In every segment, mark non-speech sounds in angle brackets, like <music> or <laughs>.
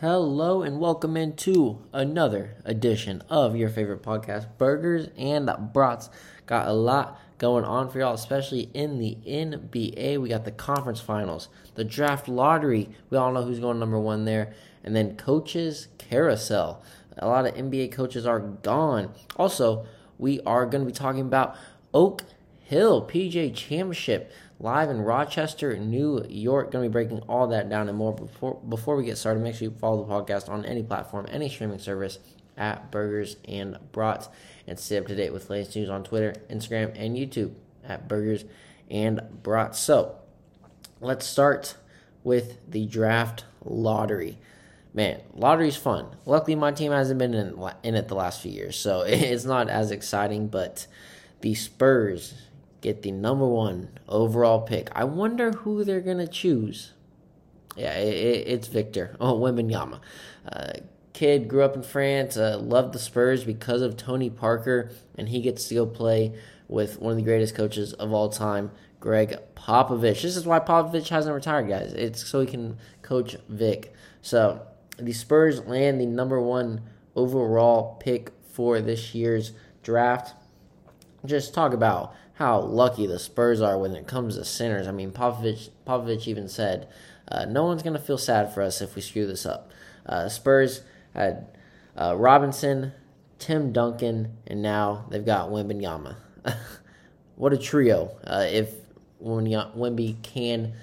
Hello and welcome into another edition of your favorite podcast, Burgers and Brats. Got a lot going on for y'all, especially in the NBA. We got the conference finals, the draft lottery. We all know who's going number one there, and then coaches carousel. A lot of NBA coaches are gone. Also, we are going to be talking about Oak Hill PGA Championship live in Rochester, New York. Going to be breaking all that down and more. Before before we get started, make sure you follow the podcast on any platform, any streaming service at Burgers and Brats, and stay up to date with latest news on Twitter, Instagram, and YouTube at Burgers and Brats. So let's start with the draft lottery. Man, lottery's fun. Luckily, my team hasn't been in, in it the last few years, so <laughs> it's not as exciting. But the Spurs get the number one overall pick. I wonder who they're gonna choose. Yeah, it, it's Victor. <laughs> Oh, Wembanyama. Uh, kid grew up in France. Uh, loved the Spurs because of Tony Parker, and he gets to go play with one of the greatest coaches of all time, Gregg Popovich. This is why Popovich hasn't retired, guys. It's so he can coach Vic. So the Spurs land the number one overall pick for this year's draft. Just talk about how lucky the Spurs are when it comes to centers. I mean, Popovich, Popovich even said, uh, no one's going to feel sad for us if we screw this up. Uh, Spurs had uh, Robinson, Tim Duncan, and now they've got Wembanyama. <laughs> what a trio. Uh, if Wemby can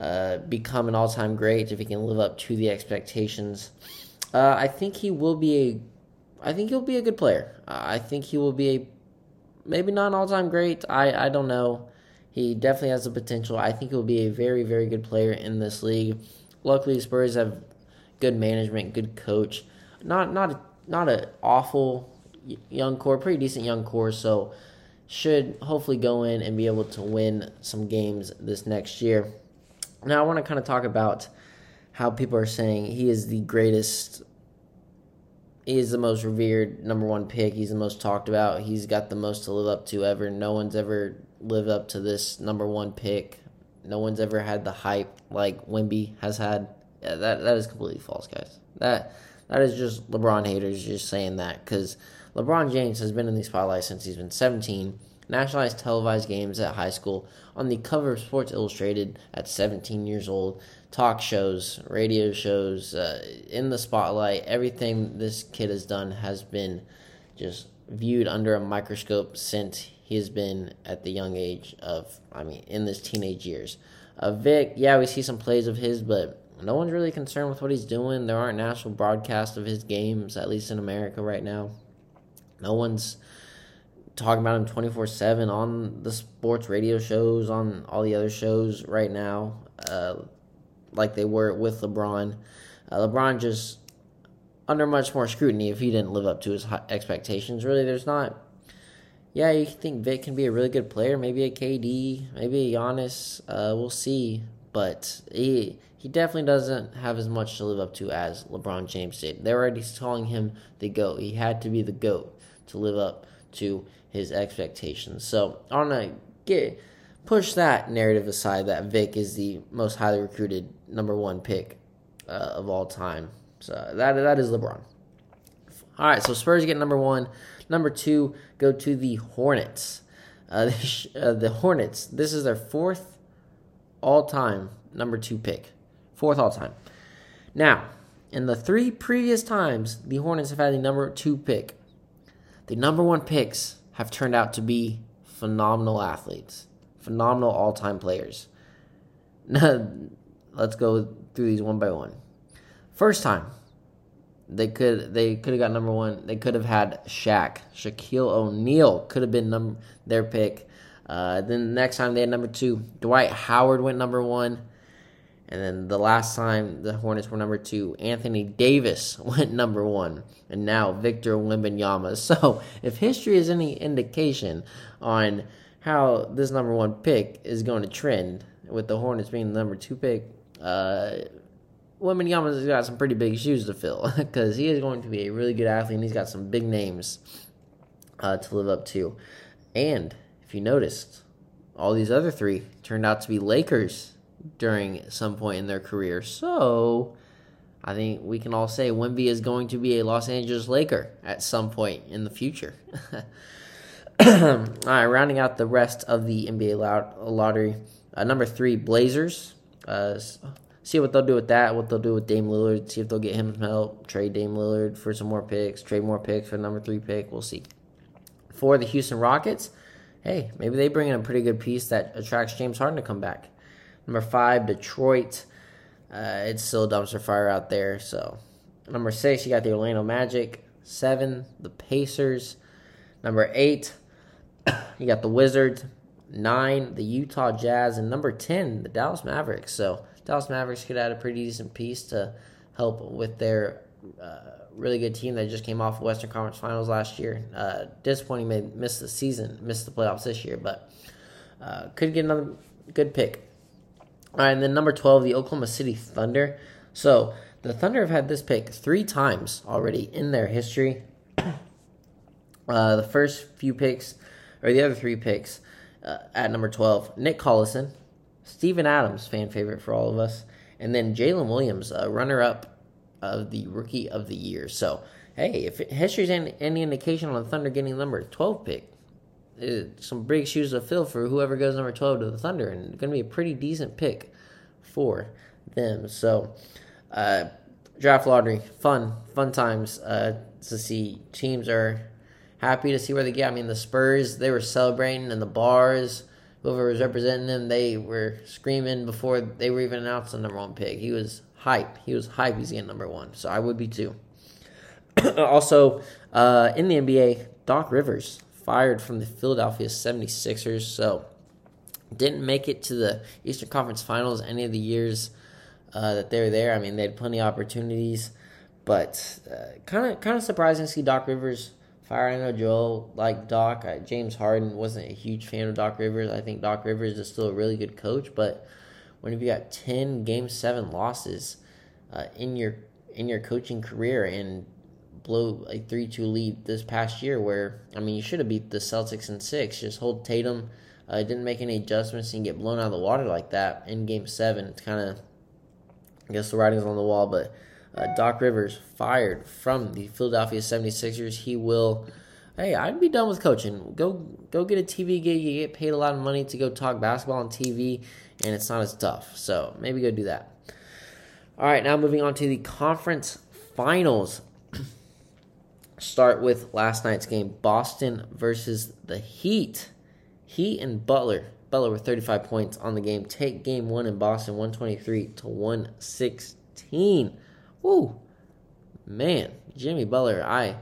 uh, become an all-time great, if he can live up to the expectations, uh, I think he will be a I think he'll be a good player. I think he will be a maybe not all time great. I, I don't know. He definitely has the potential. I think he'll be a very, very good player in this league. Luckily, Spurs have good management, good coach. Not not not an awful young core, pretty decent young core. So should hopefully go in and be able to win some games this next year. Now I want to kind of talk about how people are saying he is the greatest He's the most revered number one pick. He's the most talked about. He's got the most to live up to ever. No one's ever lived up to this number one pick. No one's ever had the hype like Wemby has had. Yeah, that that is completely false, guys. That that is just LeBron haters just saying that because LeBron James has been in the spotlight since he's been 17. Nationalized televised games at high school on the cover of Sports Illustrated at 17 years old talk shows, radio shows, uh, in the spotlight. Everything this kid has done has been just viewed under a microscope since he has been at the young age of, I mean, in his teenage years. Uh, Vic, yeah, we see some plays of his, but no one's really concerned with what he's doing. There aren't national broadcasts of his games, at least in America right now. No one's talking about him 24 7 on the sports radio shows, on all the other shows right now. Uh, like they were with LeBron. Uh, LeBron just under much more scrutiny if he didn't live up to his expectations. Really, there's not. Yeah, you think Vic can be a really good player, maybe a KD, maybe a Giannis. Uh, we'll see, but he he definitely doesn't have as much to live up to as LeBron James did. They're already calling him the goat. He had to be the goat to live up to his expectations. So want to get push that narrative aside that Vic is the most highly recruited number one pick uh, of all time. So that that is LeBron. All right, so Spurs get number one. Number two, go to the Hornets. Uh, the, <laughs> uh, the Hornets. This is their fourth all-time number two pick. Fourth all-time. Now, in the three previous times the Hornets have had the number two pick, the number one picks have turned out to be phenomenal athletes phenomenal all time players. <laughs> Let's go through these one by one. First time, they could they could have got number one. They could have had Shaq, Shaquille O'Neal could have been number their pick. Uh, then the next time they had number two, Dwight Howard went number one. And then the last time the Hornets were number two, Anthony Davis <laughs> went number one. And now Victor Wembanyama. <laughs> So if history is any indication on how this number one pick is going to trend with the Hornets being the number two pick. Uh, Wembanyama's got some pretty big shoes to fill <laughs> because he is going to be a really good athlete and he's got some big names uh, to live up to. And if you noticed, all these other three turned out to be Lakers during some point in their career. So I think we can all say Wemby is going to be a Los Angeles Laker at some point in the future. <laughs> all right, rounding out the rest of the NBA lottery. Uh, number three, Blazers. Uh, see what they'll do with that. What they'll do with Dame Lillard. See if they'll get him some help. Trade Dame Lillard for some more picks. Trade more picks for number three pick. We'll see. For the Houston Rockets, hey, maybe they bring in a pretty good piece that attracts James Harden to come back. Number five, Detroit. Uh, it's still dumpster fire out there. So, number six, you got the Orlando Magic. Seven, the Pacers. Number eight, <coughs> you got the Wizards. Nine, the Utah Jazz. And number 10, the Dallas Mavericks. So, Dallas Mavericks could add a pretty decent piece to help with their uh, really good team that just came off Western Conference Finals last year. Uh, disappointing, may missed the season, missed the playoffs this year, but uh, could get another good pick. All right, and then number 12, the Oklahoma City Thunder. So the Thunder have had this pick three times already in their history. <coughs> Uh, the first few picks, or the other three picks, uh, at number 12, Nick Collison, Steven Adams, fan favorite for all of us, and then Jalen Williams, uh, runner up of the Rookie of the Year. So, hey, if history's any, any indication on the Thunder getting number 12 pick, some big shoes to fill for whoever goes number 12 to the Thunder, and going to be a pretty decent pick for them. So, uh, draft lottery, fun, fun times uh, to see. Teams are happy to see where they get. I mean, the Spurs, they were celebrating in the bars. Whoever was representing them, they were screaming before they were even announced the number one pick. He was hype. He was hype. He's getting number one. So I would be too. <clears throat> also, uh, in the NBA, Doc Rivers fired from the Philadelphia 76ers. So, didn't make it to the Eastern Conference Finals any of the years uh, that they were there. I mean, they had plenty of opportunities, but kind of kind of surprising to see Doc Rivers fire. I know Joel like Doc. I, James Harden wasn't a huge fan of Doc Rivers. I think Doc Rivers is still a really good coach, but when you got ten Game Seven losses uh, in your in your coaching career and blow a 3 2 lead this past year where, I mean, you should have beat the Celtics in six. Just hold Tatum. Uh, didn't make any adjustments and get blown out of the water like that in game seven. It's kind of, I guess the writing's on the wall, but uh, Doc Rivers fired from the Philadelphia 76ers. He will. Hey, I'd be done with coaching. Go go get a TV gig. You get paid a lot of money to go talk basketball on TV, and it's not as tough. So maybe go do that. All right, now moving on to the conference finals <clears throat> start with last night's game Boston versus the Heat. Heat and Butler. Butler with 35 points on the game. Take game one in Boston 123 to 116. Woo! Man, Jimmy Butler, I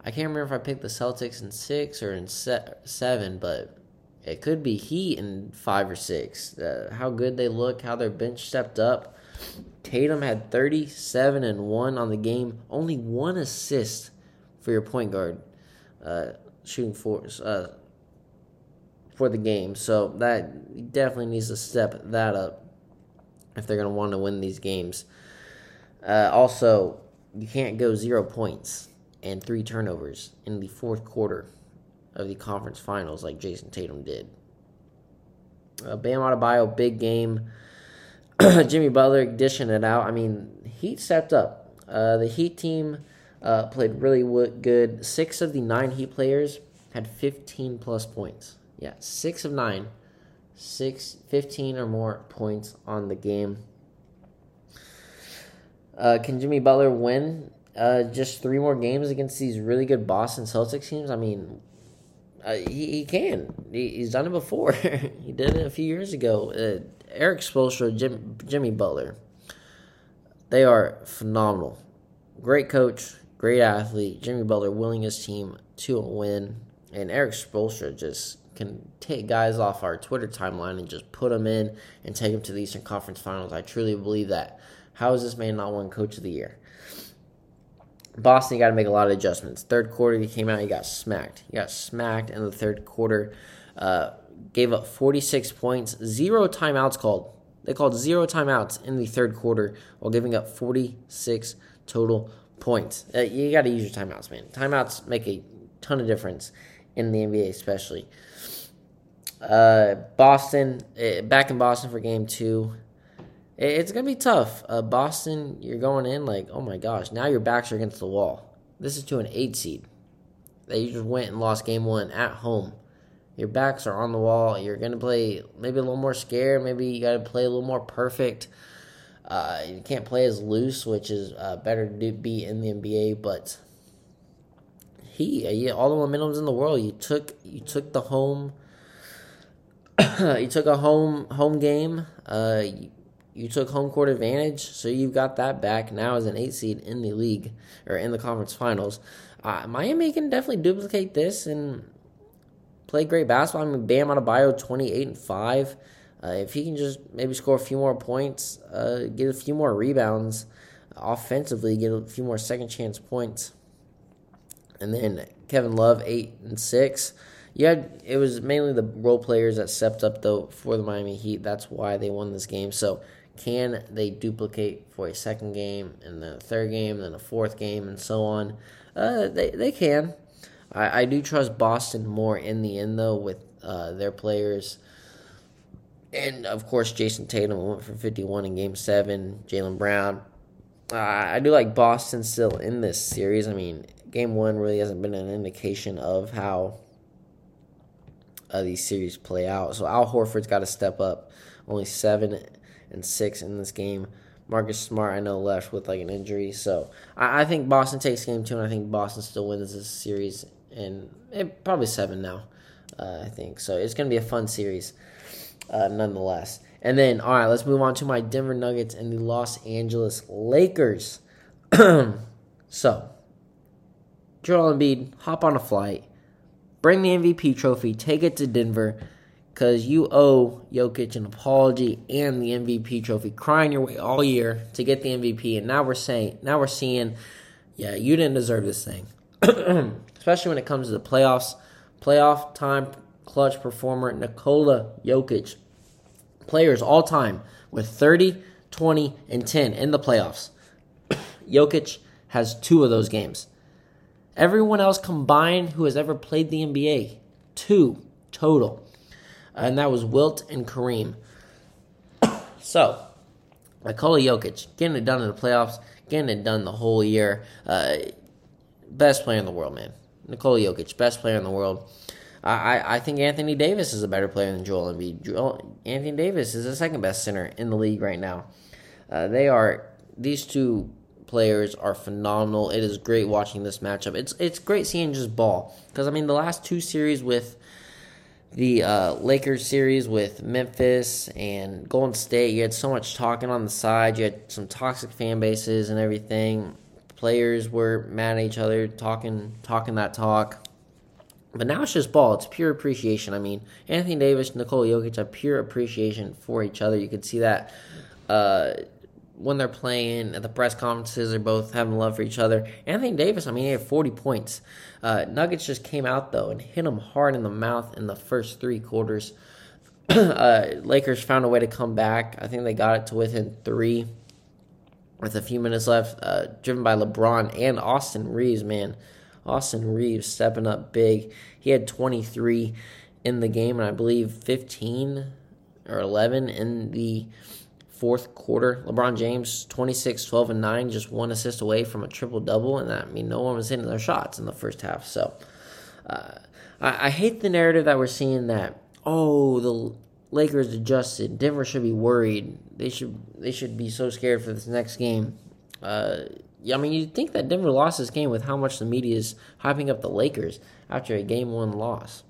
I can't remember if I picked the Celtics in six or in se- seven, but it could be Heat in five or six. Uh, how good they look, how their bench stepped up. Tatum had 37 and 1 on the game, only one assist for your point guard uh, shooting for uh, for the game. So that definitely needs to step that up if they're going to want to win these games. Uh, also, you can't go zero points and three turnovers in the fourth quarter of the conference finals like Jayson Tatum did. Uh, Bam Adebayo, big game. <clears throat> Jimmy Butler dishing it out. I mean, Heat stepped up. Uh, the Heat team uh, played really good. Six of the nine Heat players had 15 plus points. Yeah, six of nine, six, 15 or more points on the game. Uh, can Jimmy Butler win uh, just three more games against these really good Boston Celtics teams? I mean, uh, he, he can. He, he's done it before. <laughs> he did it a few years ago. Uh, Erik Spoelstra, Jim, Jimmy Butler, they are phenomenal. Great coach, great athlete. Jimmy Butler willing his team to win, and Erik Spoelstra just can take guys off our Twitter timeline and just put them in and take them to the Eastern Conference Finals. I truly believe that. How is this man not one Coach of the Year? Boston got to make a lot of adjustments. Third quarter, he came out, he got smacked. He got smacked in the third quarter. Uh, gave up 46 points, zero timeouts called. They called zero timeouts in the third quarter while giving up 46 total points. Uh, you got to use your timeouts, man. Timeouts make a ton of difference in the NBA, especially. Uh, Boston, uh, back in Boston for game two. It's gonna be tough. Uh, Boston, you're going in like, oh my gosh, now your backs are against the wall. This is to an eight seed. That you just went and lost game one at home. Your backs are on the wall. You're gonna play maybe a little more scared. Maybe you gotta play a little more perfect. Uh, you can't play as loose, which is uh, better to be in the NBA. But he, uh, all the momentum's in the world. You took you took the home. <coughs> you took a home home game. Uh, you, you took home court advantage, so you've got that back now as an eight seed in the league or in the conference finals. Uh, Miami can definitely duplicate this and play great basketball. I mean, Bam Adebayo, twenty eight and five. Uh, if he can just maybe score a few more points, uh, get a few more rebounds, offensively, get a few more second chance points, and then Kevin Love eight and six. Yeah, it was mainly the role players that stepped up though for the Miami Heat. That's why they won this game. So can they duplicate for a second game and then a third game, and then a fourth game, and so on? Uh, they they can. I, I do trust Boston more in the end though with uh, their players. And of course, Jayson Tatum went for 51 in Game Seven. Jaylen Brown. Uh, I do like Boston still in this series. I mean, Game One really hasn't been an indication of how uh, these series play out. So Al Horford's got to step up. Only seven and six in this game. Marcus Smart, I know, left with like an injury. So I, I think Boston takes game two, and I think Boston still wins this series, and it, probably seven now. Uh, I think so. It's going to be a fun series, uh, nonetheless. And then, all right, let's move on to my Denver Nuggets and the Los Angeles Lakers. <clears throat> so, Joel Embiid, hop on a flight, bring the MVP trophy, take it to Denver because you owe Jokic an apology and the MVP trophy, crying your way all year to get the MVP, and now we're saying, now we're seeing, yeah, you didn't deserve this thing, <clears throat> especially when it comes to the playoffs. Playoff time clutch performer Nikola Jokic, players all time with 30, 20, and 10 in the playoffs. <clears throat> Jokic has two of those games. Everyone else combined who has ever played the NBA, two total and that was Wilt and Kareem. so, Nikola Jokic, getting it done in the playoffs, getting it done the whole year. Uh, best player in the world, man. Nikola Jokic, best player in the world. I, I think Anthony Davis is a better player than Joel Embiid. Joel, Anthony Davis is the second best center in the league right now. Uh, they are these two players are phenomenal. It is great watching this matchup. It's it's great seeing just ball because I mean the last two series with the uh, Lakers series with Memphis and Golden State, you had so much talking on the side. You had some toxic fan bases and everything. Players were mad at each other, talking talking that talk. But now it's just ball. It's pure appreciation. I mean, Anthony Davis, Nikola Jokic have pure appreciation for each other. You could see that uh, when they're playing at the press conferences, they're both having love for each other. Anthony Davis, I mean, he had 40 points. Uh, Nuggets just came out, though, and hit him hard in the mouth in the first three quarters. <clears throat> uh, Lakers found a way to come back. I think they got it to within three with a few minutes left, uh, driven by LeBron and Austin Reaves. man. Austin Reaves stepping up big. He had 23 in the game, and I believe 15 or 11 in the fourth quarter. LeBron James, 26, 12, and 9, just one assist away from a triple double. And that, I mean, no one was hitting their shots in the first half. So uh, I, I, hate the narrative that we're seeing that, oh, the Lakers adjusted. Denver should be worried. They should they should be so scared for this next game. Uh, I mean, you'd think that Denver lost this game with how much the media is hyping up the Lakers after a game one loss.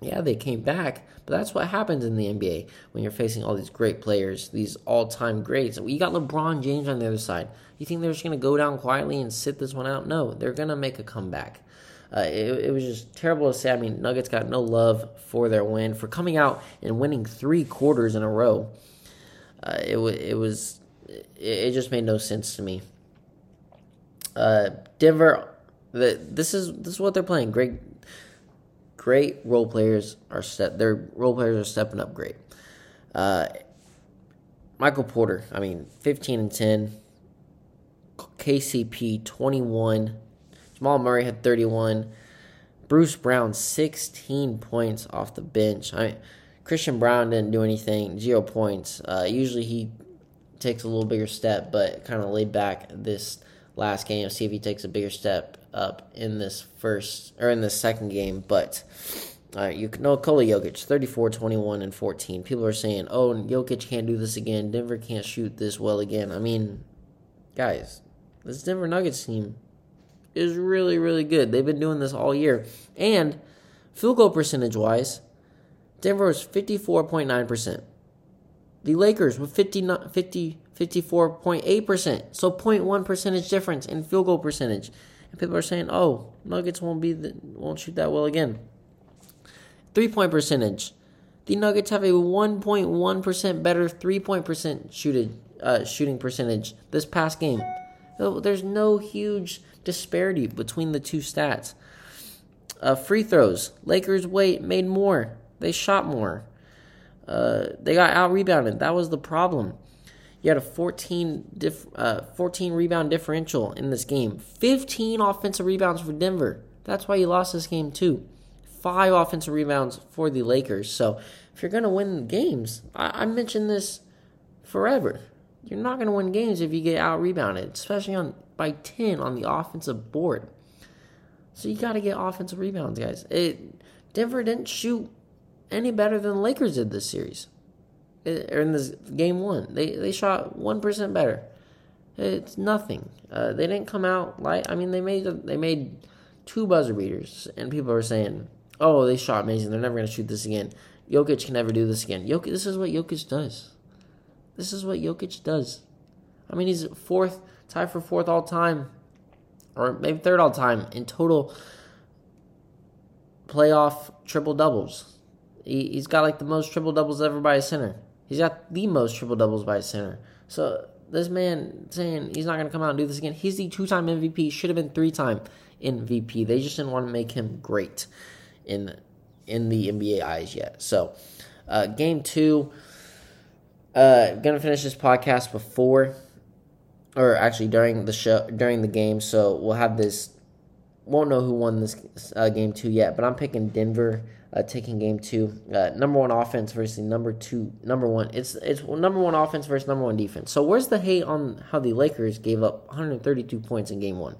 Yeah, they came back, but that's what happens in the NBA when you're facing all these great players, these all time greats. You got LeBron James on the other side. You think they're just going to go down quietly and sit this one out? No, they're going to make a comeback. Uh, it, it, was just terrible to say. I mean, Nuggets got no love for their win, for coming out and winning three quarters in a row. Uh, it, it was, it, it, just made no sense to me. Uh, Denver, the, this is this is what they're playing. Great great role players are step their role players are stepping up great. Uh, Michael Porter, I mean, 15 and 10. KCP 21. Jamal Murray had 31. Bruce Brown 16 points off the bench. I mean, Christian Braun didn't do anything, zero points. Uh, usually he takes a little bigger step, but kind of laid back this last game. See if he takes a bigger step up in this first or in this second game. But you know, Nikola Jokic, 34, 21, and 14. People are saying, oh, Jokic can't do this again. Denver can't shoot this well again. I mean, guys, this Denver Nuggets team is really, really good. They've been doing this all year. And field goal percentage wise, Denver was 54.9%. The Lakers were 50, 50, 54.8%. So 0.1 percentage difference in field goal percentage. And people are saying, oh, Nuggets won't be the, won't shoot that well again. Three point percentage. The Nuggets have a 1.1% better three point percent shooted, uh, shooting percentage this past game. So There's no huge disparity between the two stats. Uh, free throws. Lakers wait made more. They shot more. Uh, they got out rebounded. That was the problem. You had a 14, dif- uh, 14 rebound differential in this game. 15 offensive rebounds for Denver. That's why you lost this game too. Five offensive rebounds for the Lakers. So if you're going to win games, I, I mentioned this forever. You're not going to win games if you get out rebounded, especially on by 10 on the offensive board. So you got to get offensive rebounds, guys. It Denver didn't shoot any better than the Lakers did this series. Or in this game one, they they shot one percent better. It's nothing. Uh, they didn't come out like I mean they made they made two buzzer beaters, and people are saying, "Oh, they shot amazing. They're never to shoot this again. Jokic can never do this again." Jokic, this is what Jokic does. This is what Jokic does. I mean, he's fourth, tied for fourth all time, or maybe third all time in total playoff triple doubles. He, he's got like the most triple doubles ever by a center. He's got the most triple doubles by a center. So this man saying he's not going to come out and do this again. He's the two time MVP. Should have been three time MVP. They just didn't want to make him great in in the NBA eyes yet. So uh, game two. Uh, gonna finish this podcast before, or actually during the show during the game. So we'll have this. Won't know who won this uh, game two yet, but I'm picking Denver uh, taking game two. Uh, number one offense versus number two, number one. It's it's number one offense versus number one defense. So where's the hate on how the Lakers gave up 132 points in game one?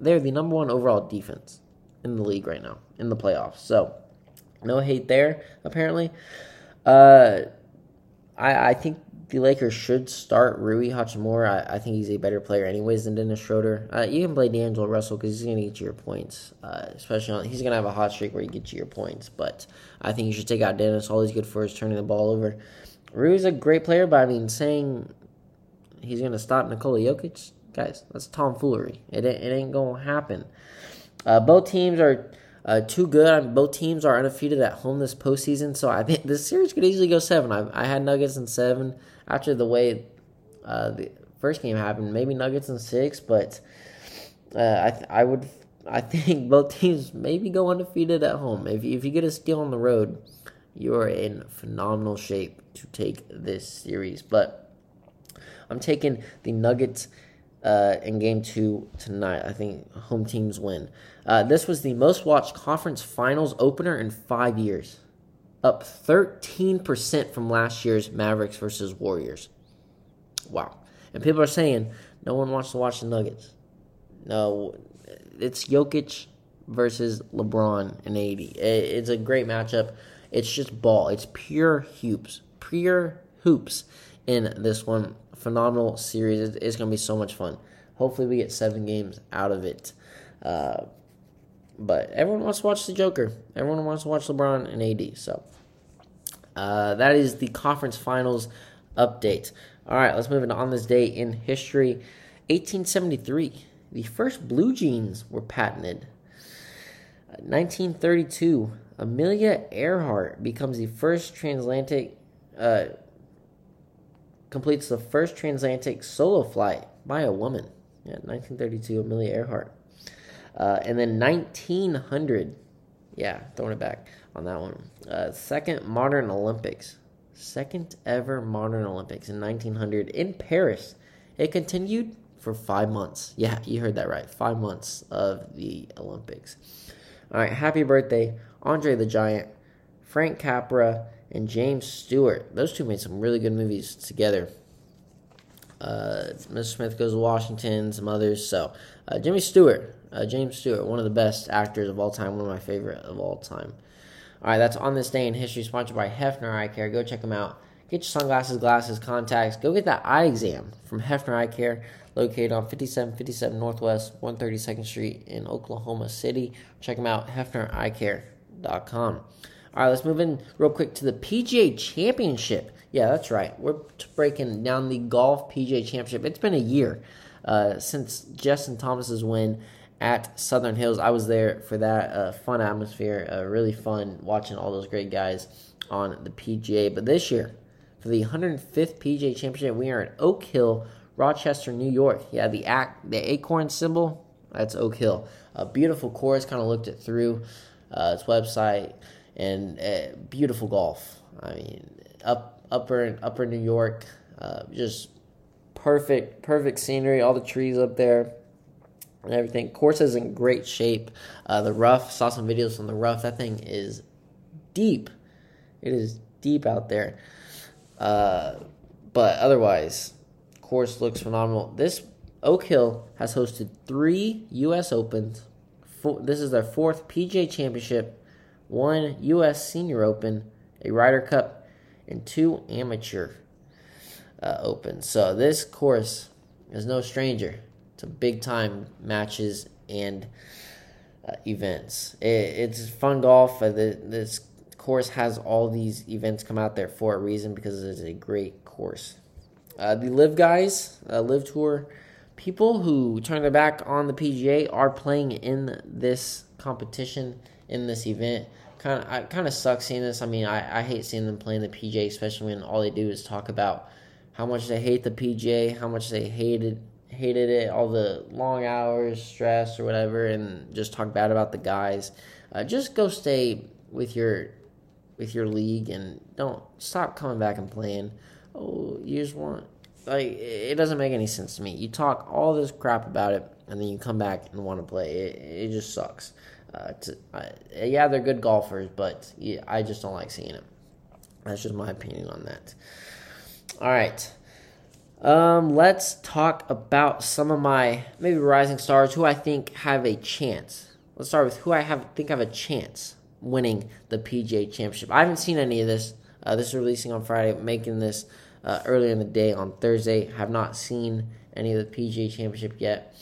They're the number one overall defense in the league right now in the playoffs. So no hate there apparently. Uh, I I think the Lakers should start Rui Hachimura. I, I, think he's a better player, anyways, than Dennis Schroeder. Uh, you can play D'Angelo Russell because he's going to get you your points, uh, especially on, he's going to have a hot streak where he gets you your points. But I think you should take out Dennis. All he's good for is turning the ball over. Rui's a great player, but I mean, saying he's going to stop Nikola Jokic, guys, that's tomfoolery. It, it ain't going to happen. Uh, both teams are. Uh, too good. Both teams are undefeated at home this postseason, so I think <laughs> this series could easily go seven. I, I had Nuggets in seven after the way uh, the first game happened. Maybe Nuggets in six, but uh, I th- I would I think <laughs> both teams maybe go undefeated at home. If if you get a steal on the road, you are in phenomenal shape to take this series. But I'm taking the Nuggets uh, in game two tonight. I think home teams win. Uh, this was the most watched conference finals opener in five years up 13% from last year's Mavericks versus Warriors. Wow. And people are saying no one wants to watch the Nuggets. No, it's Jokic versus LeBron and AD. It's a great matchup. It's just ball. It's pure hoops. Pure hoops in this one. Phenomenal series. It's going to be so much fun. Hopefully, we get seven games out of it. Uh, but everyone wants to watch the Joker. Everyone wants to watch LeBron and AD. So uh, that is the conference finals update. All right, let's move into on this day in history. 1873, the first blue jeans were patented. 1932, uh, Amelia Earhart becomes the first transatlantic, uh, completes the first transatlantic solo flight by a woman. Yeah, 1932, Amelia Earhart. Uh, and then 1900, yeah, throwing it back on that one. Uh, second modern Olympics. Second ever modern Olympics in 1900 in Paris. It continued for five months. Yeah, you heard that right. Five months of the Olympics. All right, happy birthday, Andre the Giant, Frank Capra, and James Stewart. Those two made some really good movies together. Uh, Mr. Smith goes to Washington, some others. So, uh, Jimmy Stewart, uh, James Stewart, one of the best actors of all time, one of my favorite of all time. All right, that's on this day in history, sponsored by Hefner Eye Care. Go check them out. Get your sunglasses, glasses, contacts. Go get that eye exam from Hefner Eye Care, located on 5757 Northwest 132nd Street in Oklahoma City. Check them out, hefnereyecare.com. All right, let's move in real quick to the PGA Championship. Yeah, that's right. We're breaking down the golf PGA Championship. It's been a year uh, since Justin Thomas's win at Southern Hills. I was there for that uh, fun atmosphere. Uh, really fun watching all those great guys on the PGA. But this year, for the 105th PGA Championship, we are at Oak Hill, Rochester, New York. Yeah, the act, the acorn symbol, that's Oak Hill. A beautiful course. Kind of looked it through uh, its website, and uh, beautiful golf. I mean, up upper upper New York, uh, just perfect perfect scenery. All the trees up there and everything. Course is in great shape. Uh, the rough, saw some videos from the rough. That thing is deep. It is deep out there. Uh, but otherwise, course looks phenomenal. This Oak Hill has hosted three U.S. Opens. Four, this is their fourth PGA Championship, one U.S. Senior Open, a Ryder Cup, and two amateur uh, Opens. So this course is no stranger to big time matches and uh, events. It, it's fun golf. The, this course has all these events come out there for a reason because it's a great course. Uh, the LIV guys, uh, LIV Tour people who turn their back on the PGA are playing in this competition in this event. Kind of, I kind of suck seeing this. I mean, I, I hate seeing them playing the PGA, especially when all they do is talk about how much they hate the PGA, how much they hated hated it, all the long hours, stress or whatever, and just talk bad about the guys. Uh, just go stay with your with your league and don't stop coming back and playing. Oh, you just want like it doesn't make any sense to me. You talk all this crap about it, and then you come back and want to play. It, it just sucks. Uh, to, uh, yeah, they're good golfers, but yeah, I just don't like seeing it. That's just my opinion on that. All right. Um, let's talk about some of my maybe rising stars who I think have a chance. Let's start with who I have think have a chance winning the PGA Championship. I haven't seen any of this. Uh, this is releasing on Friday, making this uh, earlier in the day on Thursday. Have not seen any of the PGA Championship yet.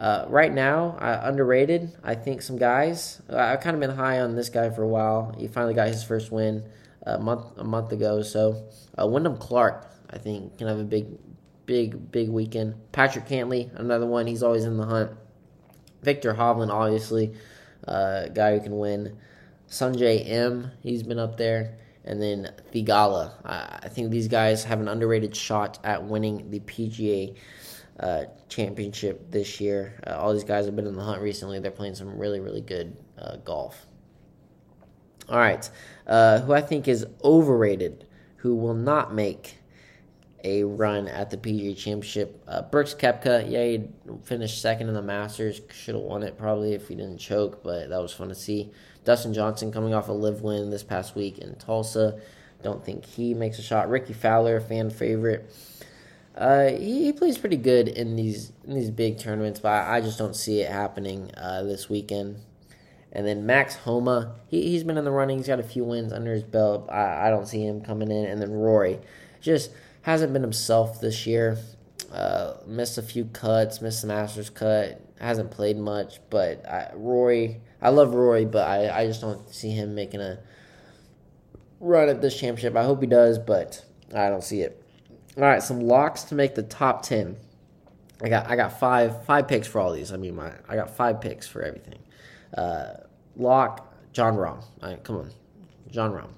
Uh, right now, uh, underrated. I think some guys. I've kind of been high on this guy for a while. He finally got his first win a month a month ago. So, uh, Wyndham Clark, I think, can have a big, big, big weekend. Patrick Cantlay, another one. He's always in the hunt. Viktor Hovland, obviously, uh, guy who can win. Sungjae Im, he's been up there and then Theegala. I think these guys have an underrated shot at winning the PGA uh, championship this year. Uh, all these guys have been in the hunt recently. They're playing some really, really good uh, golf. All right, uh, who I think is overrated, who will not make a run at the PGA Championship. Uh, Brooks Koepka, yeah, he finished second in the Masters. Should have won it probably if he didn't choke, but that was fun to see. Dustin Johnson coming off a LIV win this past week in Tulsa. Don't think he makes a shot. Rickie Fowler, fan favorite. Uh, he, he, plays pretty good in these in these big tournaments, but I, I just don't see it happening uh, this weekend. And then Max Homa, he, he's been in the running. He's got a few wins under his belt. I, I don't see him coming in. And then Rory just hasn't been himself this year. Uh, missed a few cuts, missed the Masters cut, hasn't played much. But I, Rory, I love Rory, but I, I just don't see him making a run at this championship. I hope he does, but I don't see it. All right, some locks to make the top ten. I got I got five five picks for all these. I mean, my I got five picks for everything. Uh, lock Jon Rahm. Come on, Jon Rahm.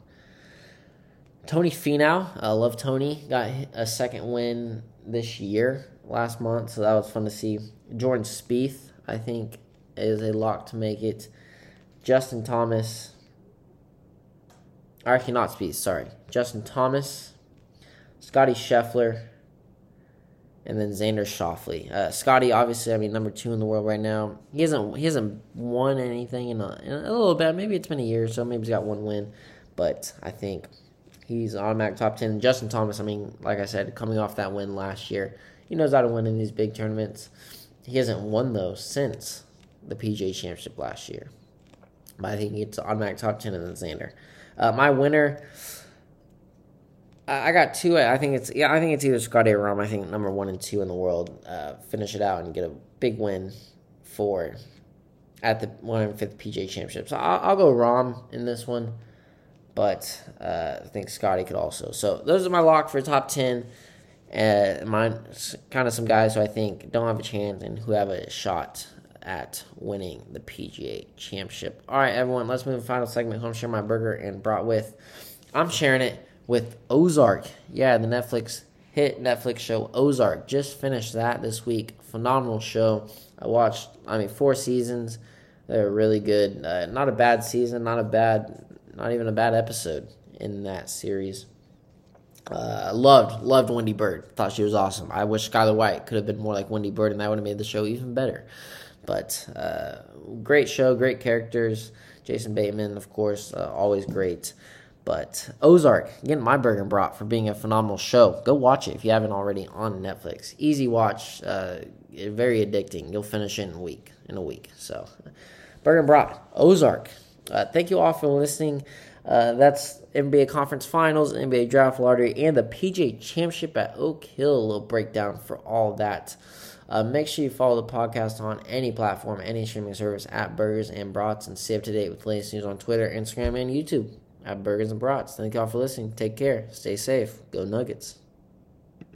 Tony Finau, I uh, love Tony. Got a second win this year, last month, so that was fun to see. Jordan Spieth, I think, is a lock to make it. Justin Thomas, actually not Spieth, sorry. Justin Thomas, Scottie Scheffler, and then Xander Schauffele. Uh, Scottie, obviously, I mean, number two in the world right now. He hasn't he hasn't won anything in a, in a little bit. Maybe it's been a year, so maybe he's got one win. But I think he's automatic top ten. Justin Thomas, I mean, like I said, coming off that win last year, he knows how to win in these big tournaments. He hasn't won those since the PGA Championship last year. But I think it's automatic top ten and then Xander. Uh, my winner, I got two. I think it's yeah. I think it's either Scottie or Rahm. I think number one and two in the world uh, finish it out and get a big win for at the 105th PGA Championship. So I'll, I'll go Rahm in this one, but uh, I think Scottie could also. So those are my lock for top ten. Uh, kind of some guys who I think don't have a chance and who have a shot at winning the PGA Championship. All right, everyone, let's move to the final segment. Home share my burger and brought with. I'm sharing it with Ozark. Yeah, the Netflix hit Netflix show Ozark. Just finished that this week. Phenomenal show. I watched. I mean, four seasons. They're really good. Uh, not a bad season. Not a bad. Not even a bad episode in that series. Uh, loved loved Wendy Byrde. Thought she was awesome. I wish Skyler White could have been more like Wendy Byrde, and that would have made the show even better. But uh, great show, great characters. Jason Bateman, of course, uh, always great. But Ozark, getting my burger brought for being a phenomenal show. Go watch it if you haven't already on Netflix. Easy watch, uh, very addicting. You'll finish it in a week. In a week. So, burger and brought Ozark. Uh, thank you all for listening. Uh, that's NBA Conference Finals, NBA Draft Lottery, and the PGA Championship at Oak Hill. A little breakdown for all that. Uh, make sure you follow the podcast on any platform, any streaming service at Burgers and Brats, and stay up to date with latest news on Twitter, Instagram, and YouTube at Burgers and Brats. Thank you all for listening. Take care. Stay safe. Go Nuggets.